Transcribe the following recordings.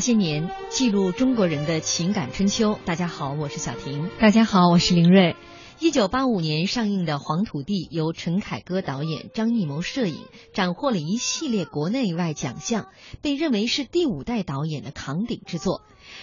那些年，记录中国人的情感春秋。大家好，我是小婷。大家好，我是林瑞。一九八五年上映的《黄土地》，由陈凯歌导演、张艺谋摄影，斩获了一系列国内外奖项，被认为是第五代导演的扛鼎之作。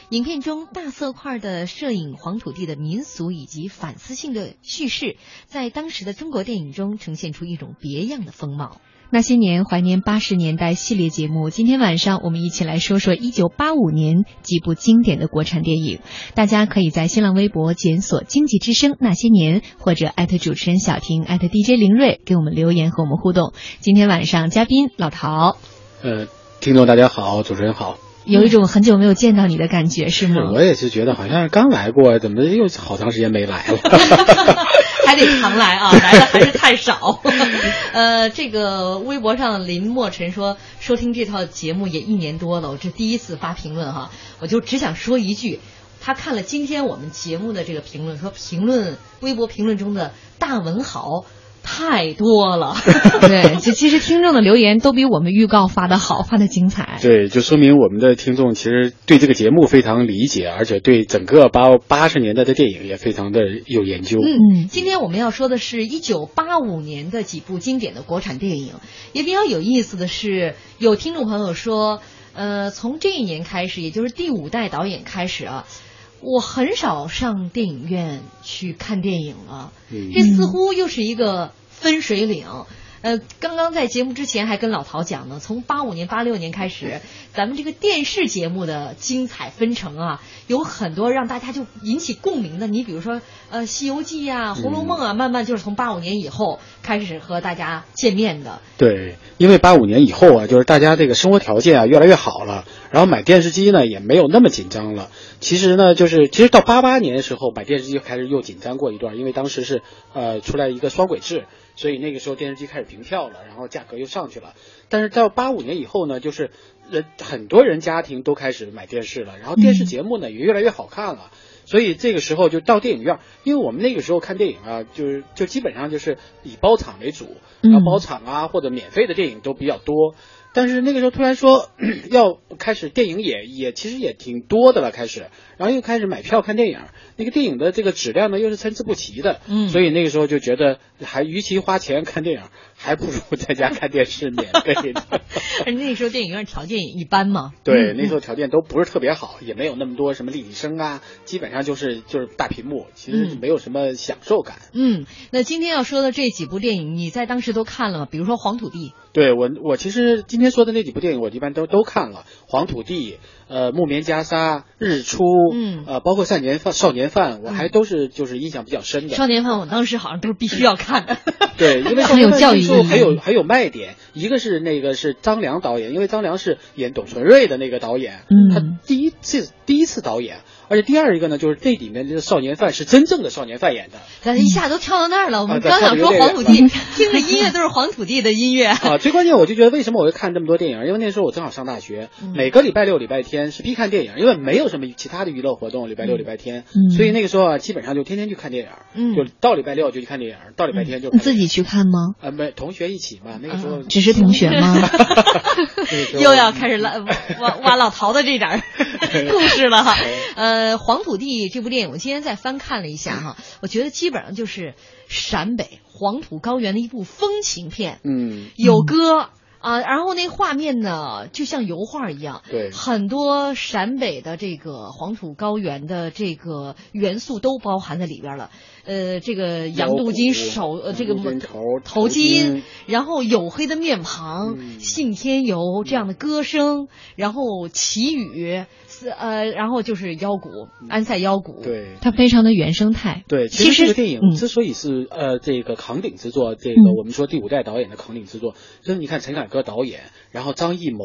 影片中大色块的摄影黄土地的民俗以及反思性的叙事，在当时的中国电影中呈现出一种别样的风貌。那些年怀念八十年代系列节目，今天晚上我们一起来说说一九八五年几部经典的国产电影。大家可以在新浪微博检索“经济之声那些年”，或者艾特主持人小婷，艾特 DJ 林睿，给我们留言和我们互动。今天晚上嘉宾老陶，呃，听众大家好，主持人好。有一种很久没有见到你的感觉，是吗？我也是觉得好像是刚来过，怎么又好长时间没来了？还得常来啊，来的还是太少。呃，这个微博上林墨尘说，收听这套节目也一年多了，我这第一次发评论哈，我就只想说一句，他看了今天我们节目的这个评论，说评论微博评论中的大文豪。太多了，对，这其实听众的留言都比我们预告发的好，发的精彩。对，就说明我们的听众其实对这个节目非常理解，而且对整个八八十年代的电影也非常的有研究。嗯，今天我们要说的是一九八五年的几部经典的国产电影，也比较有意思的是，有听众朋友说，呃，从这一年开始，也就是第五代导演开始啊。我很少上电影院去看电影了，嗯、这似乎又是一个分水岭。呃，刚刚在节目之前还跟老陶讲呢，从八五年、八六年开始，咱们这个电视节目的精彩纷呈啊，有很多让大家就引起共鸣的。你比如说，呃，《西游记》啊，《红楼梦》啊，慢慢就是从八五年以后开始和大家见面的。对，因为八五年以后啊，就是大家这个生活条件啊越来越好了，然后买电视机呢也没有那么紧张了。其实呢，就是其实到八八年的时候买电视机开始又紧张过一段，因为当时是呃出来一个双轨制。所以那个时候电视机开始平跳了，然后价格又上去了。但是到八五年以后呢，就是人很多人家庭都开始买电视了，然后电视节目呢也越来越好看了。所以这个时候就到电影院，因为我们那个时候看电影啊，就是就基本上就是以包场为主，然后包场啊或者免费的电影都比较多。但是那个时候突然说 要开始电影也也其实也挺多的了，开始，然后又开始买票看电影，那个电影的这个质量呢又是参差不齐的，嗯，所以那个时候就觉得还与其花钱看电影，还不如在家看电视免费的。而那时候电影院条件也一般嘛，对，嗯那时候条件都不是特别好，也没有那么多什么立体声啊，基本上就是就是大屏幕，其实没有什么享受感。嗯，那今天要说的这几部电影，你在当时都看了吗？比如说《黄土地》。对我，我其实今天说的那几部电影，我一般都都看了，《黄土地》、呃，《木棉袈裟》、《日出》，嗯，呃，包括《少年犯》、《少年犯》，我还都是就是印象比较深的。少年犯，我当时好像都是必须要看的。对，因为很有教育意义，还有还有卖点。一个是那个是张良导演，因为张良是演董存瑞的那个导演，嗯，他第一次第一次导演，而且第二一个呢，就是这里面的少年犯是真正的少年犯演的。咱一下都跳到那儿了，我们刚想说黄土地，听着音乐都是黄土地的音乐。啊，最关键我就觉得为什么我会看这么多电影？因为那时候我正好上大学，嗯每个礼拜六、礼拜天是必看电影，因为没有什么其他的娱乐活动，礼拜六、礼拜天，嗯所以那个时候啊，基本上就天天去看电影，嗯就到礼拜六就去看电影，到礼拜天就你自己去看吗？啊，没同学一起嘛，那个时候、只是同学吗？又要开始挖挖挖老陶的这点故事了哈。呃，《黄土地》这部电影，我今天再翻看了一下哈，我觉得基本上就是陕北黄土高原的一部风情片，嗯，有歌。啊，然后那画面呢，就像油画一样，对很多陕北的这个黄土高原的这个元素都包含在里边了。呃，这个羊肚筋手，呃，这个头头头巾然后黝黑的面庞，嗯信天游这样的歌声，然后祈雨，是呃，然后就是腰鼓，安塞腰鼓，，对。它非常的原生态。对，其实这个电影嗯之所以是、呃这个扛鼎之作，这个嗯我们说第五代导演的扛鼎之作，就是你看陈凯歌导演，然后张艺谋、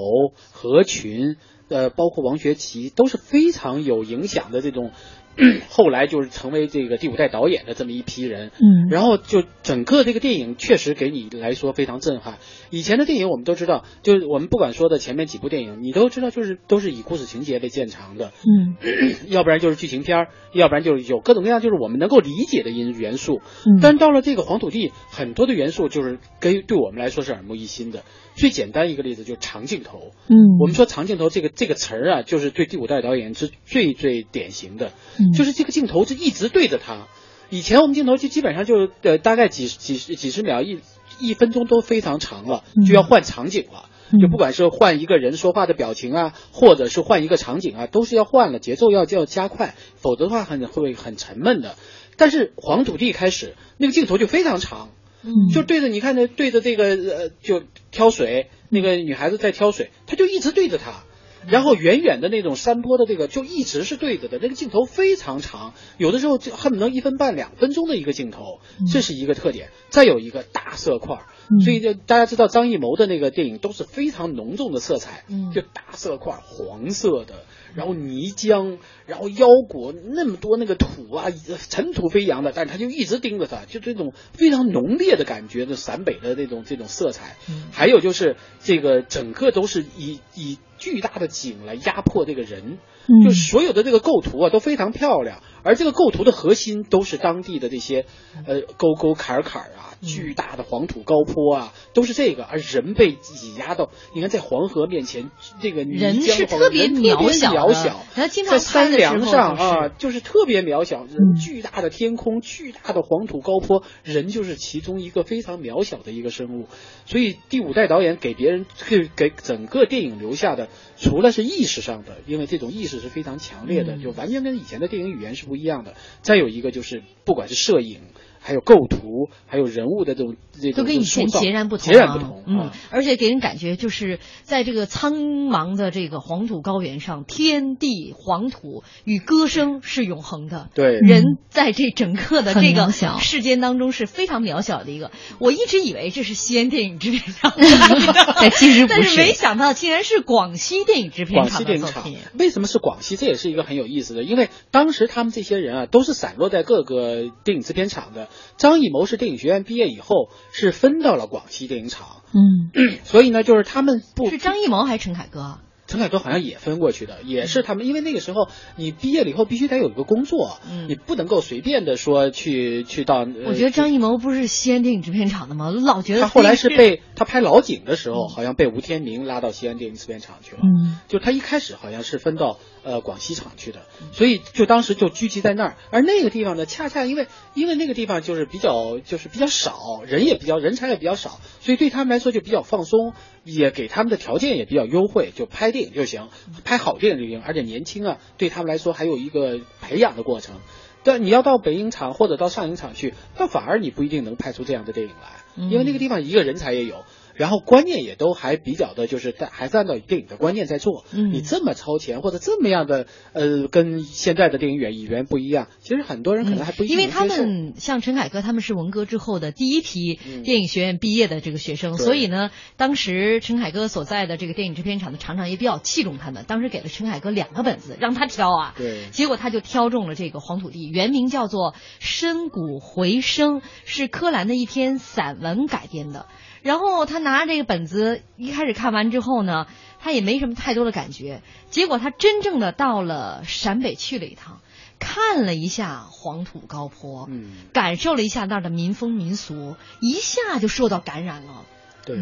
何群，呃，包括王学圻都是非常有影响的这种，后来就是成为这个第五代导演的这么一批人。嗯，然后就整个这个电影确实给你来说非常震撼。以前的电影我们都知道，就是我们不管说的前面几部电影，你都知道就是都是以故事情节为见长的，嗯 要不然就是剧情片儿，要不然就是有各种各样就是我们能够理解的因元素。嗯，但到了这个黄土地，很多的元素就是跟对我们来说是耳目一新的。最简单一个例子就是长镜头。嗯，我们说长镜头这个这个词儿啊，就是对第五代导演是最最典型的，嗯就是这个镜头就一直对着他。以前我们镜头就基本上就是呃大概几几十几十秒一一分钟都非常长了，嗯就要换场景了。嗯就不管是换一个人说话的表情啊，或者是换一个场景啊，都是要换了，节奏要就要加快，否则的话很会很沉闷的。但是黄土地开始那个镜头就非常长，嗯就对着你看那对着这个呃就挑水，那个女孩子在挑水，他就一直对着她。然后远远的那种山坡的这个就一直是对着的，那个镜头非常长，有的时候就恨不得一分半两分钟的一个镜头，这是一个特点。再有一个大色块所以就大家知道张艺谋的那个电影都是非常浓重的色彩，嗯。就大色块黄色的，然后泥浆，然后腰果那么多那个土啊，尘土飞扬的，但是他就一直盯着他，就这种非常浓烈的感觉的陕北的那种这种色彩。嗯。还有就是这个整个都是以以巨大的景来压迫这个人，嗯就所有的这个构图啊都非常漂亮，而这个构图的核心都是当地的这些呃沟沟坎坎啊，巨大的黄土高坡啊，都是这个，而人被挤压到，你看在黄河面前，这个泥人是特别渺小渺小，在山梁上啊，就是特别渺小，巨大的天空，巨大的黄土高坡，人就是其中一个非常渺小的一个生物。所以第五代导演给别人给给整个电影留下的，除了是意识上的，因为这种意识是非常强烈的，嗯就完全跟以前的电影语言是不一样的。再有一个就是，不管是摄影。还有构图，还有人物的这种这种都跟以前截然不同、啊，截然不同。嗯啊，而且给人感觉就是在这个苍茫的这个黄土高原上，天地黄土与歌声是永恒的。对，人在这整个的这个世间当中是非常渺小的一个。我一直以为这是西安电影制片厂，但其实不但是是没想到竟然是广西电影制片厂的作品。为什么是广西？这也是一个很有意思的，因为当时他们这些人啊，都是散落在各个电影制片厂的。张艺谋是电影学院毕业以后，是分到了广西电影厂，嗯 所以呢，就是他们不是张艺谋还是陈凯歌啊？陈凯歌好像也分过去的，也是他们，因为那个时候你毕业了以后必须得有一个工作，嗯你不能够随便的说去去到。呃我觉得张艺谋不是西安电影制片厂的吗？老觉得他后来是 被他拍老井的时候，嗯好像被吴天明拉到西安电影制片厂去了。嗯就他一开始好像是分到呃广西厂去的，所以就当时就聚集在那儿。而那个地方呢，恰恰因为因为那个地方就是比较就是比较少人也比较人才也比较少，所以对他们来说就比较放松，也给他们的条件也比较优惠，就拍电影就行，拍好电影就行，而且年轻啊，对他们来说还有一个培养的过程。但你要到北影厂或者到上影厂去，那反而你不一定能拍出这样的电影来，因为那个地方一个人才也有。然后观念也都还比较的，就是在还是按照电影的观念在做。嗯。你这么超前或者这么样的，呃，跟现在的电影演演员不一样，其实很多人可能还不一样嗯因为他们像陈凯歌，他们是文革之后的第一批嗯。电影学院毕业的这个学生，对。所以呢，当时陈凯歌所在的这个电影制片厂的厂长也比较器重他们，当时给了陈凯歌两个本子让他挑啊，对。结果他就挑中了这个《黄土地》，原名叫做《深谷回声》，是柯蓝的一篇散文改编的。然后他拿着这个本子，一开始看完之后呢，他也没什么太多的感觉。结果他真正的到了陕北去了一趟，看了一下黄土高坡，嗯，感受了一下那儿的民风民俗，一下就受到感染了，对。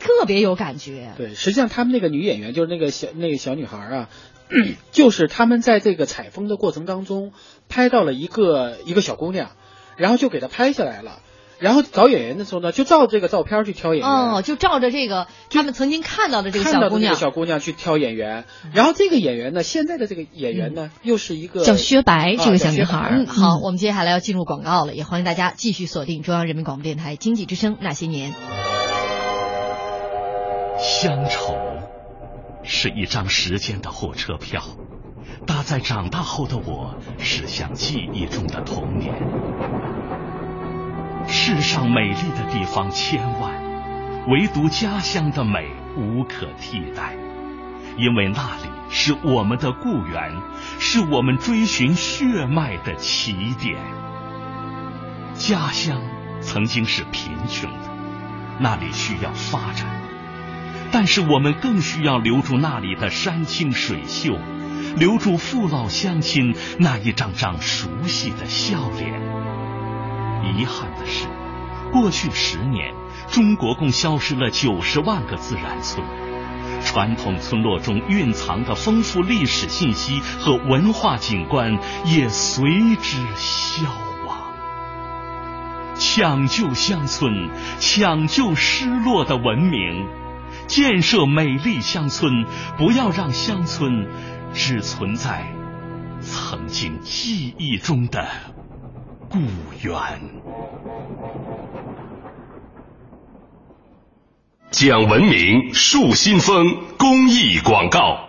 特别有感觉。对，实际上他们那个女演员就是那个小那个小女孩啊，就是他们在这个采风的过程当中拍到了一个一个小姑娘，然后就给她拍下来了。然后找演员的时候呢，就照这个照片去挑演员。哦，就照着这个他们曾经看到的这个小姑娘看到的这个，小姑娘去挑演员，然后这个演员呢，现在的这个演员呢，又是一个叫薛白，这个小女啊孩。嗯，好，我们接下来要进入广告了，也欢迎大家继续锁定中央人民广播电台经济之声那些年。乡愁是一张时间的火车票，搭在长大后的我驶向记忆中的童年。世上美丽的地方千万，唯独家乡的美无可替代，因为那里是我们的故园，是我们追寻血脉的起点。家乡曾经是贫穷的，那里需要发展。但是我们更需要留住那里的山清水秀，留住父老乡亲那一张张熟悉的笑脸。遗憾的是，过去十年，中国共消失了九十万个自然村，传统村落中蕴藏的丰富历史信息和文化景观也随之消亡。抢救乡村，抢救失落的文明。建设美丽乡村，不要让乡村只存在曾经记忆中的故园。讲文明树新风公益广告。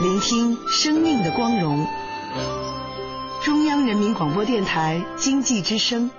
聆听生命的光荣。中央人民广播电台经济之声。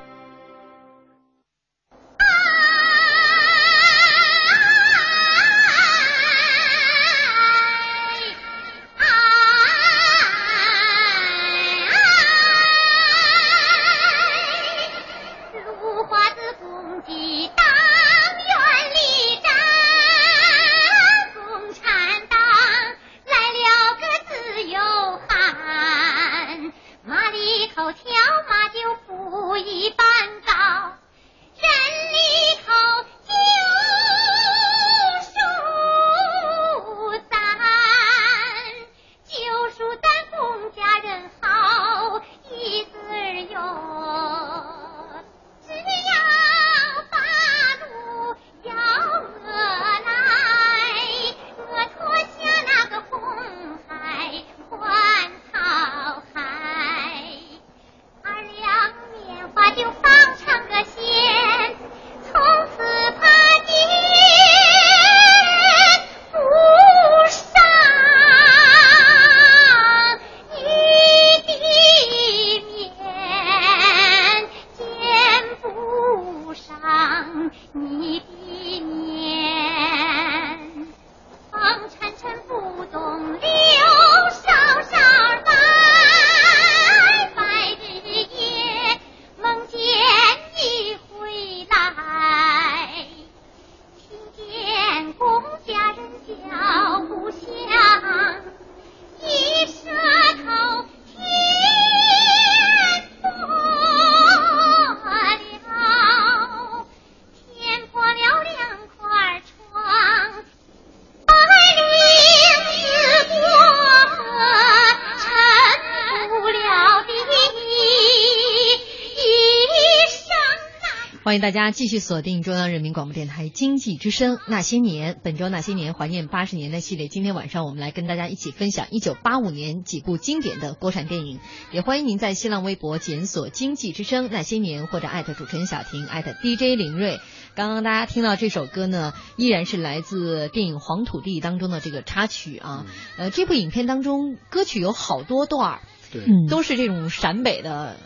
欢迎大家继续锁定中央人民广播电台经济之声《那些年》，本周《那些年》怀念八十年代系列。今天晚上我们来跟大家一起分享一九八五年几部经典的国产电影。也欢迎您在新浪微博检索“经济之声那些年”或者艾特主持人小婷艾特 DJ 林睿。刚刚大家听到这首歌呢，依然是来自电影《黄土地》当中的这个插曲啊。呃，这部影片当中歌曲有好多段儿，对，都是这种陕北的，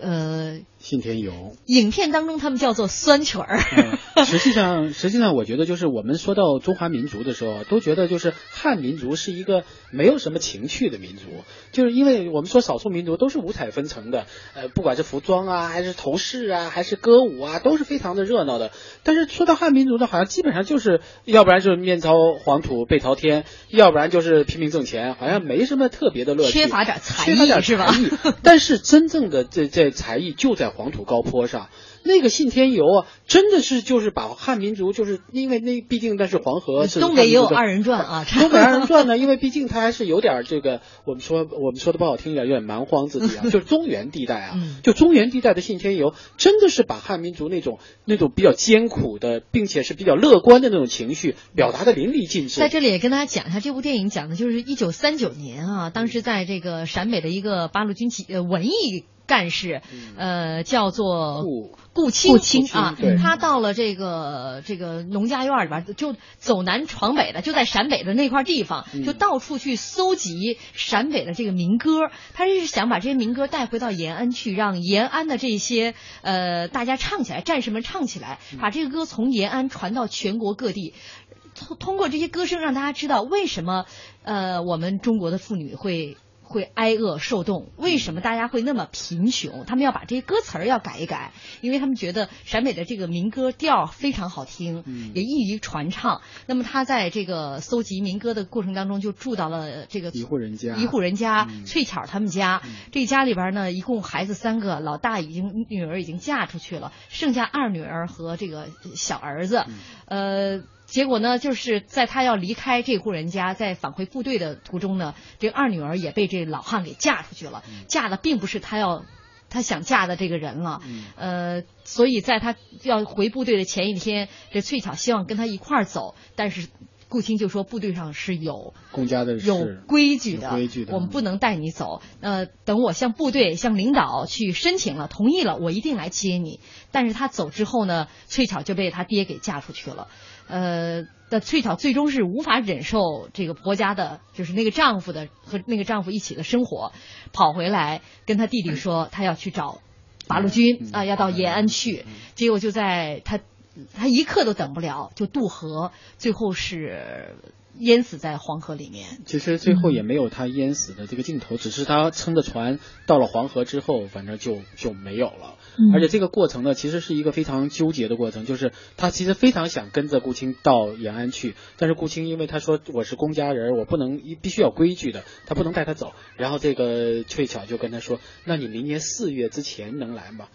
呃。信天游，影片当中他们叫做酸曲儿。嗯、实际上，实际上，我觉得就是我们说到中华民族的时候，都觉得就是汉民族是一个没有什么情趣的民族，就是因为我们说少数民族都是五彩纷呈的，呃，不管是服装啊，还是头饰啊，还是歌舞啊，都是非常的热闹的。但是说到汉民族呢，好像基本上就是要不然就是面朝黄土背朝天，要不然就是拼命挣钱，好像没什么特别的乐趣，缺乏点才艺，缺乏点是吧？但是真正的这这才艺就在。黄土高坡上，那个信天游啊，真的是就是把汉民族，就是因为那毕竟那是黄河，是东北也有二人转啊。东北二人转呢，因为毕竟它还是有点这个，我们说我们说的不好听一点，有点蛮荒之地啊，就是中原地带啊，就中原地带的信天游，真的是把汉民族那种那种比较艰苦的，并且是比较乐观的那种情绪表达的淋漓尽致。在这里也跟大家讲一下，这部电影讲的就是一九三九年啊，当时在这个陕北的一个八路军起呃文艺。干事，呃，叫做顾青，顾清啊，他到了这个这个农家院里边，就走南闯北的，就在陕北的那块地方，就到处去搜集陕北的这个民歌。他是想把这些民歌带回到延安去，让延安的这些呃大家唱起来，战士们唱起来，把这个歌从延安传到全国各地。通通过这些歌声，让大家知道为什么呃我们中国的妇女会。会挨饿受冻，为什么大家会那么贫穷？他们要把这些歌词儿要改一改，因为他们觉得陕北的这个民歌调非常好听，也易于传唱。那么他在这个搜集民歌的过程当中，就住到了这个一户人家，一户人家翠巧他们家。这家里边呢，一共孩子三个，老大已经女儿已经嫁出去了，剩下二女儿和这个小儿子，呃。结果呢，就是在他要离开这户人家，在返回部队的途中呢，这二女儿也被这老汉给嫁出去了，嫁的并不是他要，他想嫁的这个人了，呃，所以在他要回部队的前一天，这翠巧希望跟他一块儿走，但是顾青就说部队上是有公家的有规矩的，规矩的，我们不能带你走，呃，等我向部队向领导去申请了，同意了，我一定来接你。但是他走之后呢，翠巧就被他爹给嫁出去了。呃，的翠巧最终是无法忍受这个婆家的，就是那个丈夫的和那个丈夫一起的生活，跑回来跟他弟弟说，他要去找八路军啊，要到延安去。结果就在他他一刻都等不了，就渡河，最后是淹死在黄河里面。其实最后也没有他淹死的这个镜头，只是他撑着船到了黄河之后，反正就就没有了。而且这个过程呢，其实是一个非常纠结的过程，就是他其实非常想跟着顾青到延安去，但是顾青因为他说我是公家人，我不能必须要规矩的，他不能带他走。然后这个翠巧就跟他说：“那你明年四月之前能来吗？”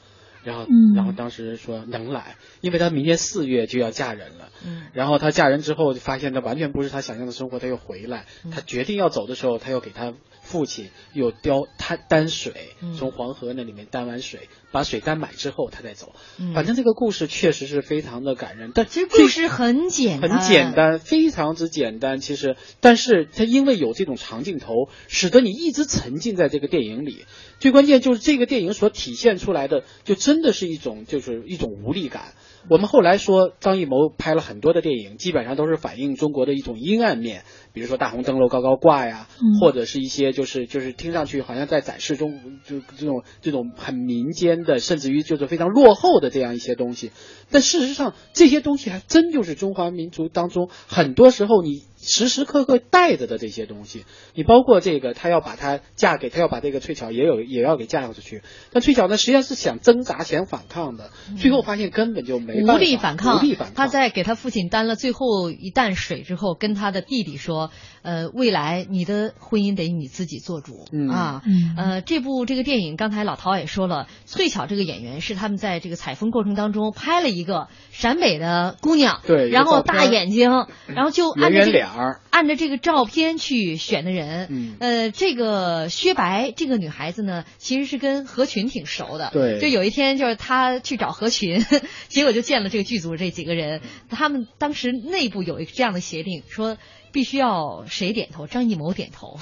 然后，然后当时说能来，因为她明年四月就要嫁人了。嗯，然后她嫁人之后就发现她完全不是她想象的生活，她又回来。他决定要走的时候，她又给她父亲又雕他担水，从黄河那里面担完水，把水单买之后他再走。反正这个故事确实是非常的感人，但其实故事很简单，很简单，非常之简单。其实，但是他因为有这种长镜头，使得你一直沉浸在这个电影里。最关键就是这个电影所体现出来的，就真的是一种就是一种无力感。我们后来说张艺谋拍了很多的电影，基本上都是反映中国的一种阴暗面，比如说大红灯笼高高挂呀，或者是一些就是就是听上去好像在展示中就这种这种很民间的，甚至于就是非常落后的这样一些东西。但事实上，这些东西还真就是中华民族当中很多时候你。时时刻刻带着的这些东西，你包括这个，他要把她嫁给他，要把这个翠巧也有也要给嫁出去。但翠巧呢，实际上是想挣扎、想反抗的，最后发现根本就没无力反抗。无力反抗。他在给他父亲担了最后一担水之后，跟他的弟弟说：“呃，未来你的婚姻得你自己做主嗯啊。”呃，这部这个电影，刚才老陶也说了，翠巧这个演员是他们在这个采风过程当中拍了一个陕北的姑娘，对，然后大眼睛，然后就按着这个。儿，按着这个照片去选的人。嗯呃，这个薛白这个女孩子呢，其实是跟何群挺熟的。对就有一天，就是她去找何群，结果就见了这个剧组这几个人。他们当时内部有一个这样的协定，说必须要谁点头，张艺谋点头。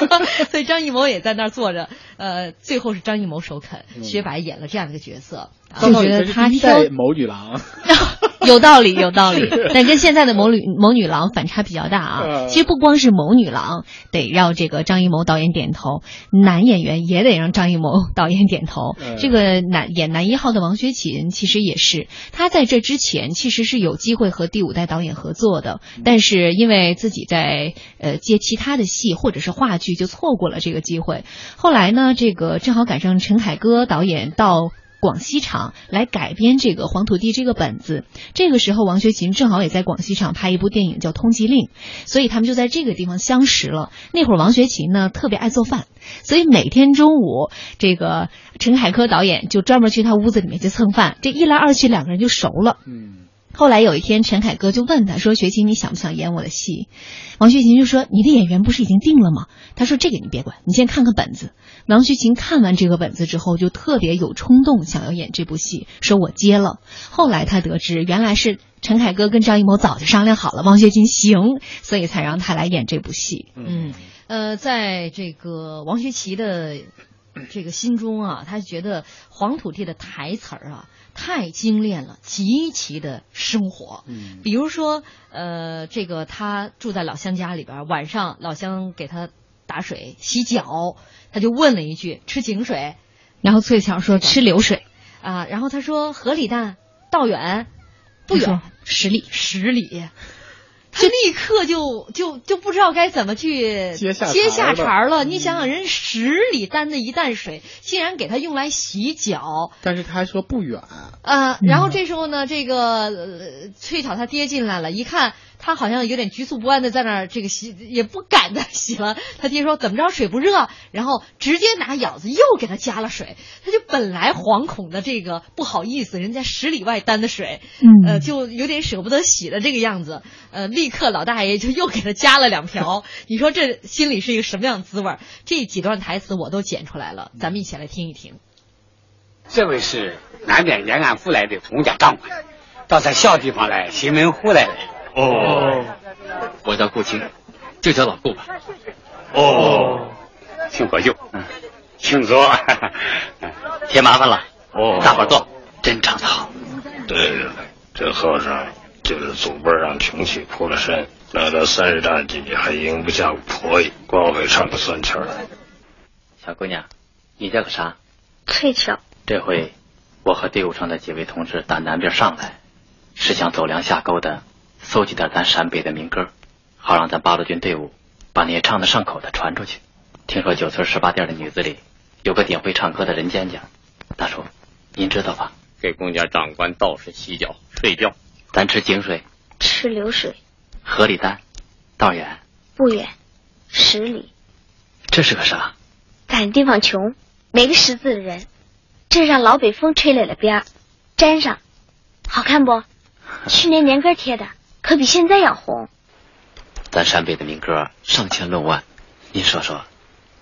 所以张艺谋也在那儿坐着。呃，最后是张艺谋首肯，嗯薛白演了这样的一个角色。啊张道理觉得他是谋女郎，有道理，有道理，但跟现在的谋女谋女郎反差比较大啊。嗯其实不光是谋女郎得让这个张艺谋导演点头，男演员也得让张艺谋 导演点头。嗯这个男演男一号的王学勤其实也是，他在这之前其实是有机会和第五代导演合作的，但是因为自己在呃接其他的戏或者是话剧，就错过了这个机会。后来呢，这个正好赶上陈凯歌导演到。广西场来改编这个《黄土地》这个本子，这个时候王学勤正好也在广西场拍一部电影叫《通缉令》，所以他们就在这个地方相识了。那会儿王学勤呢特别爱做饭，所以每天中午这个陈凯歌导演就专门去他屋子里面去蹭饭，这一来二去两个人就熟了。嗯后来有一天，陈凯歌就问他说：“学琴，你想不想演我的戏？”王学勤就说：“你的演员不是已经定了吗？”他说：“这个你别管，你先看看本子。”王学勤看完这个本子之后，就特别有冲动想要演这部戏，说我接了。后来他得知，原来是陈凯歌跟张艺谋早就商量好了，王学勤行，所以才让他来演这部戏。嗯，呃，在这个王学勤的这个心中啊，他觉得黄土地的台词儿啊太精炼了，极其的生活。嗯比如说，呃，这个他住在老乡家里边，晚上老乡给他打水洗脚，他就问了一句：“吃井水然后翠巧说吃流水，啊？”然后他说：“河里淡，道远，不远，十里。十里。”他立刻就就就不知道该怎么去接下接下茬儿了。了。你想想，人十里担的一担水，竟然给他用来洗脚，但是他还说不远，呃，然后这时候呢，这个呃翠草他爹进来了，一看他好像有点局促不安的在那儿这个洗，也不敢再洗了。他爹说怎么着水不热，然后直接拿舀子又给他加了水。他就本来惶恐的这个不好意思，人家十里外担的水，嗯呃，就有点舍不得洗的这个样子。呃，立刻老大爷就又给他加了两瓢。你说这心里是一个什么样的滋味？这几段台词我都剪出来了，咱们一起来听一听。这位是南边延安府来的公家长官，到咱小地方来西门户来了。哦我叫顾青，就叫老顾吧。哦请喝酒，嗯，请坐。添麻烦了，哦，大伙儿坐，真长得好。对了，这和尚就是祖辈让穷气破了身，来到三十大几还赢不下婆姨，光会唱个酸曲儿。小姑娘，你叫个啥？翠巧，这回我和队伍上的几位同志打南边上来，是想走梁下沟的，搜集点咱陕北的民歌，好让咱八路军队伍把那些唱得上口的传出去。听说九村十八店的女子里有个顶会唱歌的人尖家，大叔，您知道吧？给公家长官道士洗脚睡觉，咱吃井水，吃流水，河里淡，道远，不远，十里。这是个啥？咱地方穷，没个识字的人，这让老北风吹来了边儿，粘上，好看不？去年年歌贴的，可比现在要红。咱陕北的民歌上千论万，您说说，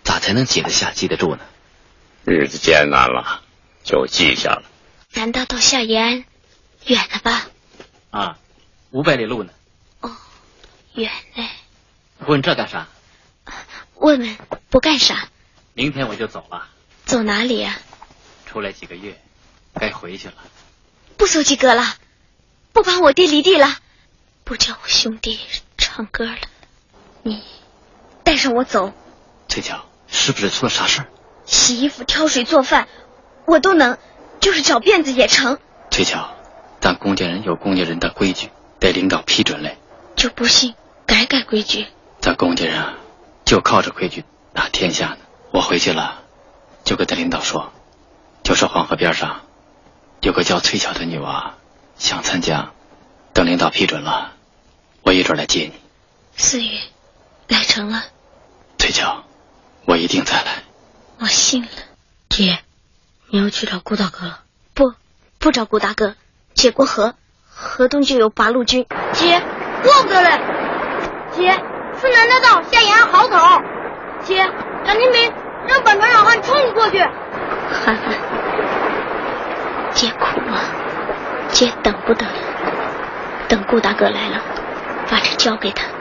咋才能记得下、记得住呢？日子艰难了，就记下了。难道到下延安远了吧？啊，五百里路呢，哦，远嘞。问这干啥？问问不干啥，明天我就走了，走哪里呀、出来几个月，该回去了。不搜集歌了，不帮我爹犁地了，不叫我兄弟唱歌了。你带上我走，翠巧，是不是出了啥事儿？洗衣服、挑水、做饭，我都能，就是找辫子也成。翠巧，咱公家人有公家人的规矩，得领导批准嘞。就不信改改规矩。咱公家人啊，就靠着规矩打天下呢。我回去了，就跟他领导说，就说黄河边上有个叫翠巧的女娃想参加，等领导批准了，我一准来接你。思雨来成了，翠巧，我一定再来。我信了。姐，你要去找顾大哥了？不，不找顾大哥，解过河，河东就有八路军。姐，过不得嘞。姐，顺南大道下沿岸好走。姐，蒋天明，让本团老汉冲你过去。涵涵，姐苦了，姐等不得了，等顾大哥来了，把这交给他。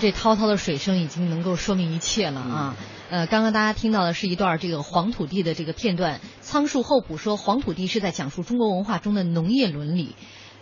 这滔滔的水声已经能够说明一切了啊！呃，刚刚大家听到的是一段这个黄土地的这个片段。仓树厚朴说，黄土地是在讲述中国文化中的农业伦理。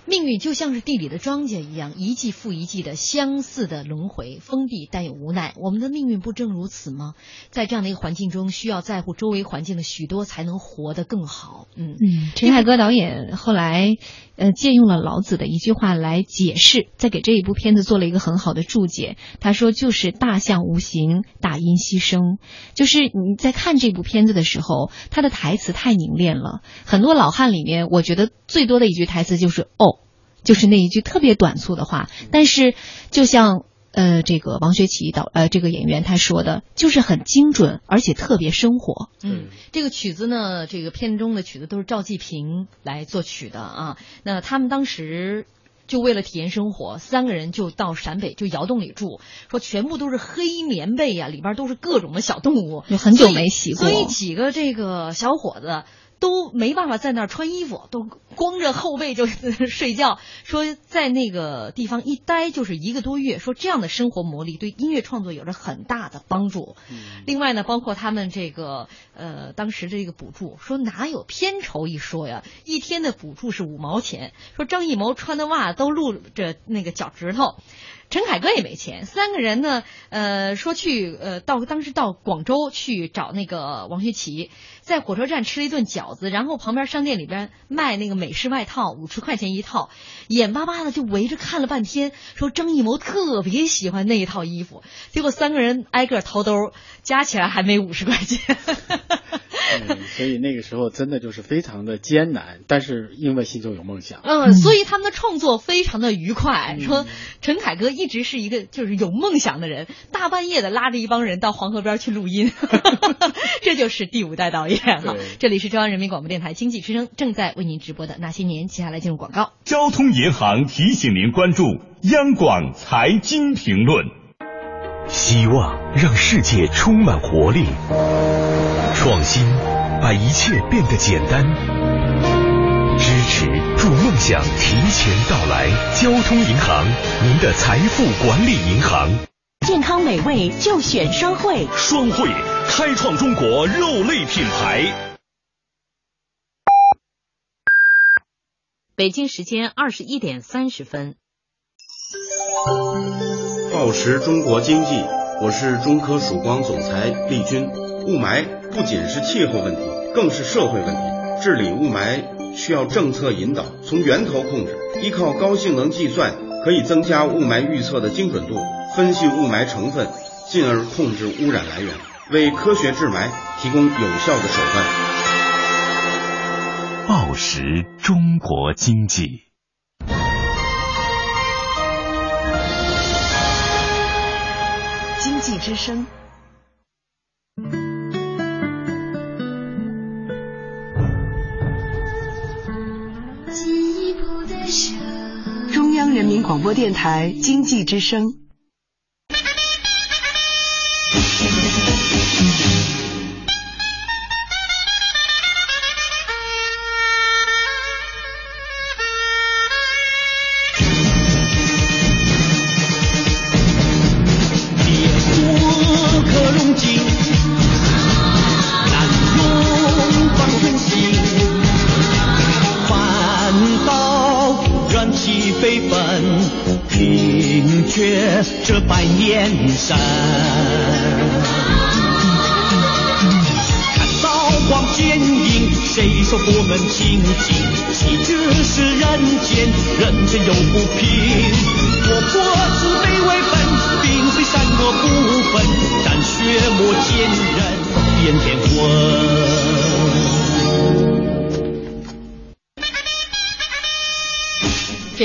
命运就像是地里的庄稼一样，一季复一季的相似的轮回，封闭但又无奈。我们的命运不正如此吗？在这样的一个环境中，需要在乎周围环境的许多，才能活得更好。嗯嗯，陈凯歌导演后来呃借用了老子的一句话来解释，在给这一部片子做了一个很好的注解。他说：“就是大象无形，大音希声。”就是你在看这部片子的时候，他的台词太凝练了。很多老汉里面，我觉得最多的一句台词就是“哦”。就是那一句特别短促的话，但是就像呃这个王学圻导呃这个演员他说的，就是很精准，而且特别生活。嗯，这个曲子呢，这个片中的曲子都是赵季平来作曲的啊。那他们当时就为了体验生活，三个人就到陕北就窑洞里住，说全部都是黑棉被呀，里边都是各种的小动物，有很久没洗过，所以几个这个小伙子。都没办法在那儿穿衣服，都光着后背就 睡觉。说在那个地方一待就是一个多月，说这样的生活磨砺对音乐创作有着很大的帮助。另外呢，包括他们这个呃当时这个补助，说哪有片酬一说呀？一天的补助是五毛钱。说张艺谋穿的袜都露着那个脚趾头。陈凯歌也没钱，三个人呢，呃，说去，呃，到当时到广州去找那个王学圻，在火车站吃了一顿饺子，然后旁边商店里边卖那个美式外套，五十块钱一套，眼巴巴的就围着看了半天，说张艺谋特别喜欢那一套衣服，结果三个人挨个掏兜，加起来还没五十块钱。嗯，所以那个时候真的就是非常的艰难，但是因为心中有梦想，嗯，所以他们的创作非常的愉快。说陈凯歌一直是一个就是有梦想的人，大半夜的拉着一帮人到黄河边去录音，这就是第五代导演哈。这里是中央人民广播电台经济之声正在为您直播的那些年，接下来进入广告。交通银行提醒您关注央广财经评论，希望让世界充满活力。创新，把一切变得简单。支持，助梦想提前到来。交通银行，您的财富管理银行。健康美味就选双汇。双汇，开创中国肉类品牌。北京时间二十一点三十分。报时中国经济，我是中科曙光总裁厉军。雾霾。不仅是气候问题，更是社会问题。治理雾霾需要政策引导，从源头控制。依靠高性能计算，可以增加雾霾预测的精准度，分析雾霾成分，进而控制污染来源，为科学治霾提供有效的手段。报时中国经济，经济之声。中央人民广播电台经济之声。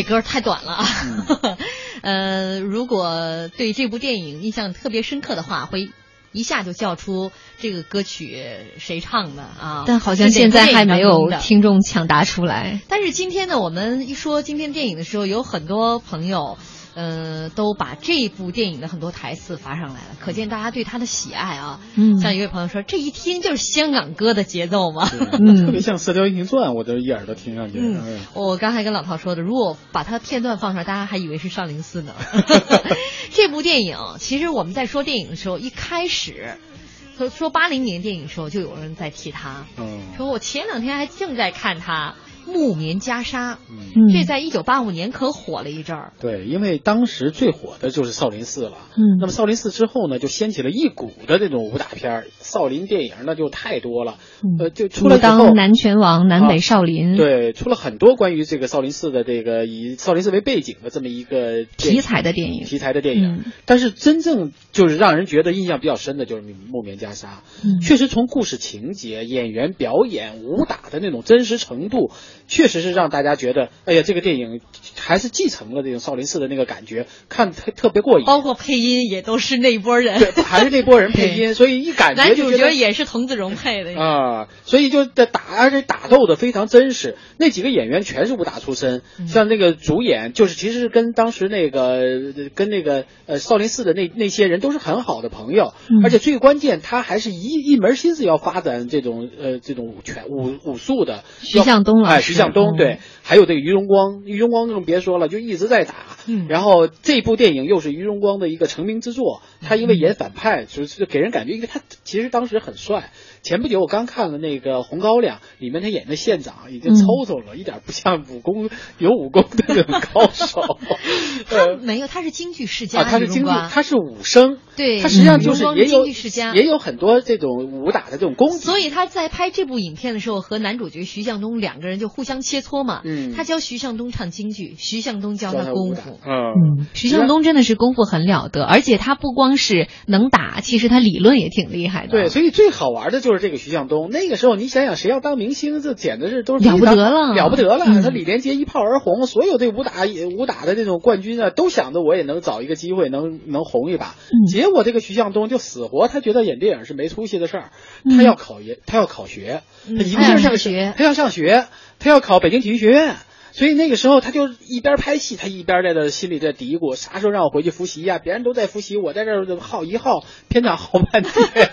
这歌太短了啊。呃，如果对这部电影印象特别深刻的话，会一下就叫出这个歌曲谁唱的啊？但好像现在还没有听众抢答出来。但是今天呢，我们一说今天电影的时候，有很多朋友。呃，都把这部电影的很多台词发上来了，可见大家对他的喜爱啊。嗯，像一位朋友说，这一听就是香港歌的节奏嘛。嗯，特别像《射雕英雄传》，我就一耳朵听上去。嗯，我刚才跟老陶说的，如果把它片段放出来，大家还以为是少林寺呢。这部电影，其实我们在说电影的时候，一开始说说八零年电影的时候，就有人在提他。嗯，说我前两天还正在看它。木棉袈裟，嗯，这在一九八五年可火了一阵儿。对，因为当时最火的就是少林寺了。嗯，那么少林寺之后呢，就掀起了一股的这种武打片儿，少林电影那就太多了。呃，就出来之后，南拳王、南北少林，对，出了很多关于这个少林寺的这个以少林寺为背景的这么一个题材的电影。题材的电影，但是真正就是让人觉得印象比较深的就是木棉袈裟。嗯，确实从故事情节、演员表演、武打的那种真实程度。确实是让大家觉得，哎呀，这个电影还是继承了这种少林寺的那个感觉，看特特别过瘾。包括配音也都是那波人，对，还是那波人配音，所以一感觉男主角也是童子荣配的啊，所以就在打，而且打斗的非常真实。那几个演员全是武打出身，像那个主演就是其实是跟当时那个跟那个呃少林寺的那那些人都是很好的朋友，而且最关键他还是一一门心思要发展这种呃这种武拳武武术的。徐向东哎，徐向东对，还有这个于荣光，于荣光更别说了，就一直在打。嗯，然后这部电影又是于荣光的一个成名之作，他因为演反派，就是给人感觉，因为他其实当时很帅。前不久我刚看了那个《红高粱》，里面他演的县长已经抽抽了，一点不像武功有武功的那种高手。他没有，他是京剧世家。啊，他是京剧，他是武生。对，他实际上就是也有京剧世家，也有很多这种武打的这种功底。所以他在拍这部影片的时候，和男主角徐向东两个人就互相切磋嘛。嗯，他教徐向东唱京剧，徐向东教他功夫。嗯，徐向东真的是功夫很了得，而且他不光是能打，其实他理论也挺厉害的。对，所以最好玩的就是这个徐向东。那个时候你想想，谁要当明星，这简直是都是了不得了，了不得了。他李连杰一炮而红，所有这武打武打的这种冠军啊，都想着我也能找一个机会，能能红一把。结果这个徐向东就死活，他觉得演电影是没出息的事儿，他要考研，他要考学，他一个劲儿上学，他要上学，他要考北京体育学院。所以那个时候，他就一边拍戏，他一边在这心里在嘀咕：啥时候让我回去复习呀？别人都在复习，我在这儿耗一耗，片场耗半天。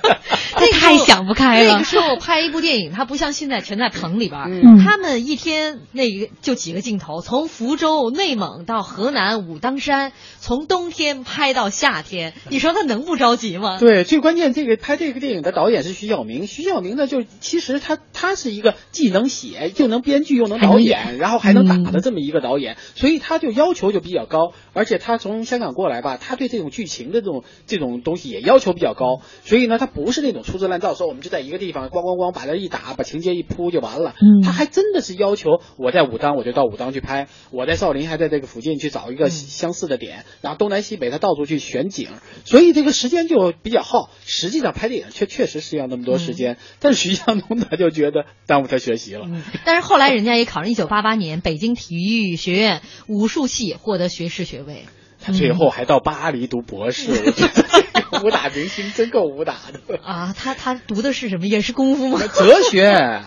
他太想不开了。那个时候拍一部电影，他不像现在全在棚里边，嗯、他们一天那个就几个镜头，从福州、内蒙到河南武当山，从冬天拍到夏天，你说他能不着急吗？对，最关键这个拍这个电影的导演是徐晓明，徐晓明呢，就其实他他是一个既能写又能编剧又能导演，然后还能。打的这么一个导演，所以他就要求就比较高，而且他从香港过来吧，他对这种剧情的这种这种东西也要求比较高，所以呢，他不是那种粗制滥造，说我们就在一个地方咣咣咣把这一打，把情节一铺就完了。嗯，他还真的是要求我在武当我就到武当去拍，我在少林还在这个附近去找一个相似的点，然后东南西北他到处去选景，所以这个时间就比较耗。实际上拍电影确确实需要那么多时间，但是徐向东他就觉得耽误他学习了。但是后来人家也考上一九八八年北。北京体育学院武术系获得学士学位，他最后还到巴黎读博士。我觉得这个武打明星真够武打的啊！他他读的是什么？也是功夫吗？哲学。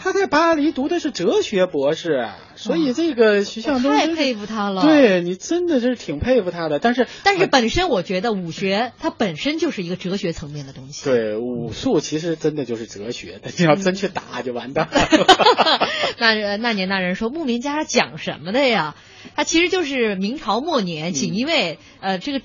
他在巴黎读的是哲学博士，所以这个徐向东太佩服他了。对你真的是挺佩服他的，但是 但是本身我觉得武学它本身就是一个哲学层面的东西。对武术其实真的就是哲学，你要真去打就完蛋了。那那年那人说牧民家讲什么的呀？它其实就是明朝末年锦衣卫，呃，这个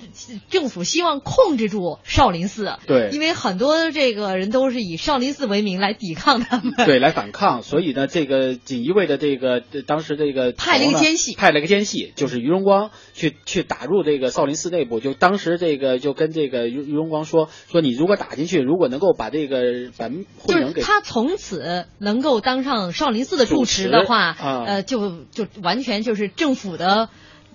政府希望控制住少林寺，对因为很多这个人都是以少林寺为名来抵抗他们，对，来反抗。所以呢，这个锦衣卫的这个呃当时这个派了一个奸细派了一个奸细，就是于荣光去去打入这个少林寺内部。就当时这个就跟这个于于荣光说说，你如果打进去，如果能够把这个把慧就是能给他从此能够当上少林寺的住持的话，啊呃，就就完全就是政府的 어,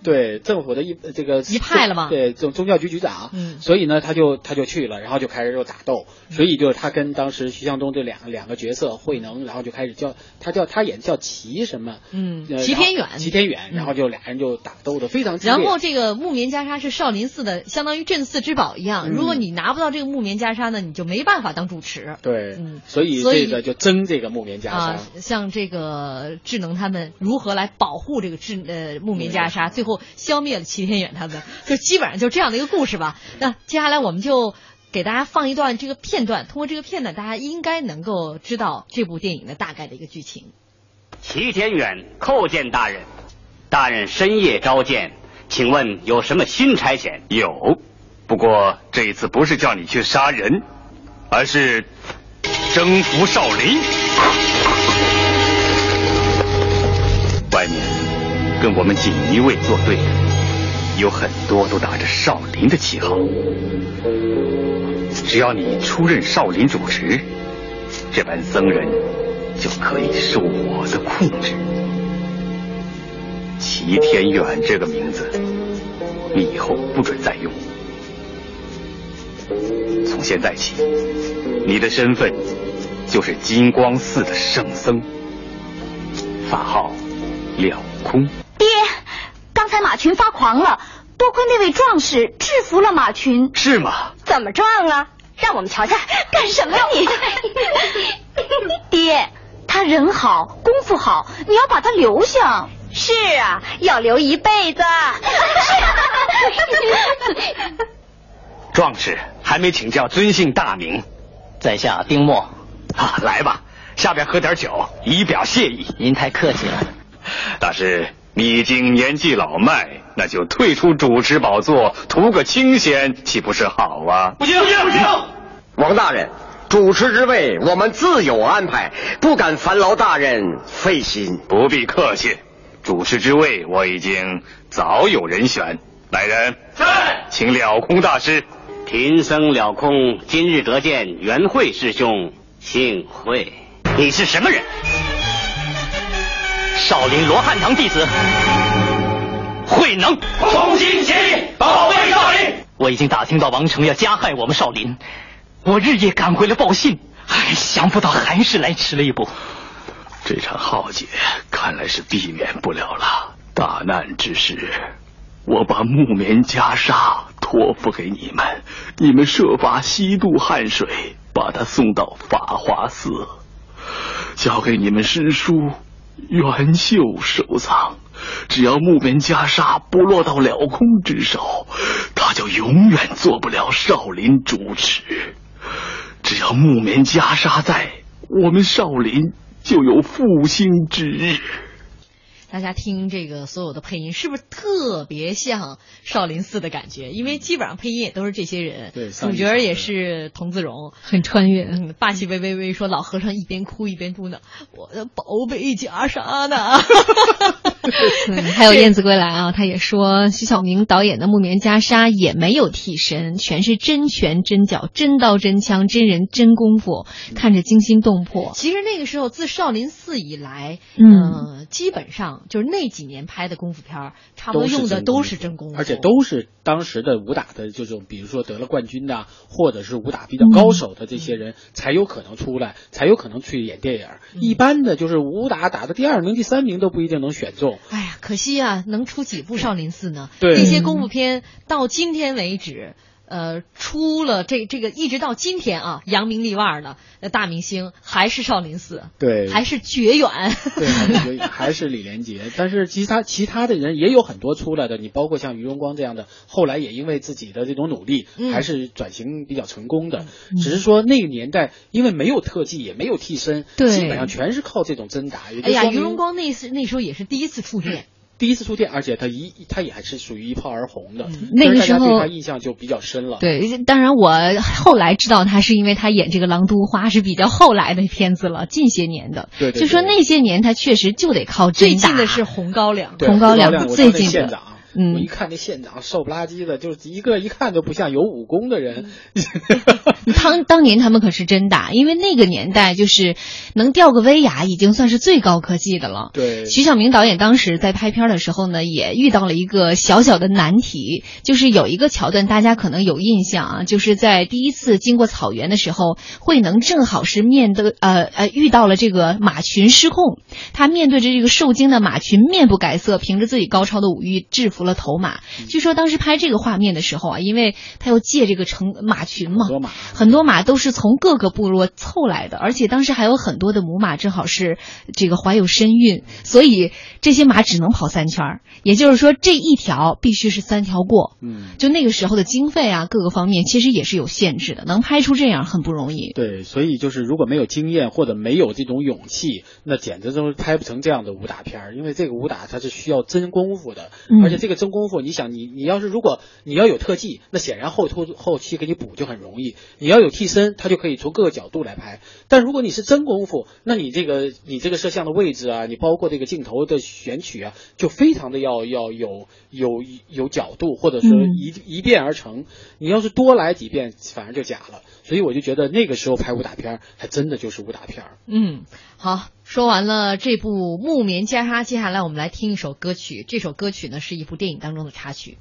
对政府的一这个一派了嘛对，宗宗教局局长，嗯。所以呢，他就他就去了，然后就开始又打斗，所以就是他跟当时徐向东这两个两个角色慧能，然后就开始叫他叫他演叫齐什么，嗯呃齐天远齐天远，然后就俩人就打斗的非常激烈，然后这个木棉袈裟是少林寺的，相当于镇寺之宝一样。嗯。如果你拿不到这个木棉袈裟呢，你就没办法当主持。对，嗯。所以所以这个就争这个木棉袈裟。啊，像这个智能他们如何来保护这个智呃木棉袈裟，最后消灭了齐天远他们，就基本上就这样的一个故事吧。那接下来我们就给大家放一段这个片段，通过这个片段，大家应该能够知道这部电影的大概的一个剧情。齐天远叩见大人，大人深夜召见，请问有什么新差遣？有，不过这一次不是叫你去杀人，而是征服少林。跟我们锦衣卫作对的，有很多都打着少林的旗号。只要你出任少林主持，这班僧人就可以受我的控制。齐天远这个名字，你以后不准再用。从现在起，你的身份就是金光寺的圣僧，法号了空。爹，刚才马群发狂了，多亏那位壮士制服了马群。是吗？怎么壮啊？让我们瞧瞧，干什么你？爹，他人好，功夫好，你要把他留下。是啊，要留一辈子。壮士还没请教尊姓大名，在下丁默。啊，来吧，下边喝点酒，以表谢意。您太客气了。大师，你已经年纪老迈，那就退出主持宝座，图个清闲，岂不是好啊？不行不行不行！王大人，主持之位我们自有安排，不敢烦劳大人费心。不必客气，主持之位我已经早有人选。来人，是，请了空大师。贫僧了空，今日得见元慧师兄，幸会。你是什么人？少林罗汉堂弟子，慧能。同心协力，保卫少林。我已经打听到王成要加害我们少林，我日夜赶回来报信，唉，想不到还是来迟了一步。这场浩劫看来是避免不了了。大难之时，我把木棉袈裟托付给你们，你们设法西渡汉水，把它送到法华寺，交给你们师叔元秀收藏。只要木棉袈裟不落到了空之手，他就永远做不了少林主持。只要木棉袈裟在，我们少林就有复兴之日。大家听这个所有的配音，是不是特别像少林寺的感觉？因为基本上配音也都是这些人，对主角也是童自荣，很穿越，嗯，霸气威威威说老和尚一边哭一边嘟囔：“我的宝贝袈裟呢？” 嗯，还有《燕子归来》啊，他也说徐晓明导演的《木棉袈裟》也没有替身，全是真拳真脚、真刀真枪、真人真功夫，看着惊心动魄。其实那个时候自少林寺以来，嗯呃，基本上就是那几年拍的功夫片儿，差不多用的都是真功夫，而且都是当时的武打的这种，比如说得了冠军的，或者是武打比较高手的这些人，才有可能出来，才有可能去演电影。一般的就是武打打的第二名、第三名都不一定能选中。哎呀，可惜啊，能出几部少林寺呢？对那些功夫片到今天为止。呃，出了这这个，一直到今天啊，扬名立万的呃大明星还是少林寺，对，还是绝远，对，还是还是李连杰。但是其他其他的人也有很多出来的，你包括像于荣光这样的，后来也因为自己的这种努力，嗯还是转型比较成功的。只是说那个年代，因为没有特技，也没有替身，对基本上全是靠这种真打。哎呀，于荣光那次那时候也是第一次出现。第一次出现，而且他一他也还是属于一炮而红的，那个时候对他印象就比较深了。对，当然我后来知道他是因为他演这个《狼都花》是比较后来的片子了，近些年的。对对对就说那些年他确实就得靠。最近的是《红高粱》，红高粱粱最近的县长。嗯我一看那县长瘦不拉几的，就是一个一看就不像有武功的人。当当年他们可是真打，因为那个年代就是能吊个威亚已经算是最高科技的了。对，徐晓明导演当时在拍片的时候呢，也遇到了一个小小的难题，就是有一个桥段大家可能有印象啊，就是在第一次经过草原的时候，慧能正好是面对呃呃遇到了这个马群失控，他面对着这个受惊的马群，面不改色，凭着自己高超的武艺制服了头马。据说当时拍这个画面的时候啊，因为他要借这个成马群嘛，很多马都是从各个部落凑来的，而且当时还有很多的母马正好是这个怀有身孕，所以这些马只能跑三圈儿，也就是说这一条必须是三条过。嗯，就那个时候的经费啊，各个方面其实也是有限制的，能拍出这样很不容易。对，所以就是如果没有经验或者没有这种勇气，那简直都是拍不成这样的武打片儿。因为这个武打它是需要真功夫的，嗯而且这个真功夫，你想你你要是如果你要有特技，那显然后后后期给你补就很容易。你要有替身，他就可以从各个角度来拍。但如果你是真功夫，那你这个你这个摄像的位置啊，你包括这个镜头的选取啊，就非常的要要有有有角度，或者说嗯一、一变而成。你要是多来几遍，反而就假了。所以我就觉得那个时候拍武打片儿，还真的就是武打片儿。嗯，好，说完了这部《木棉袈裟》，接下来我们来听一首歌曲。这首歌曲呢是一部电影当中的插曲。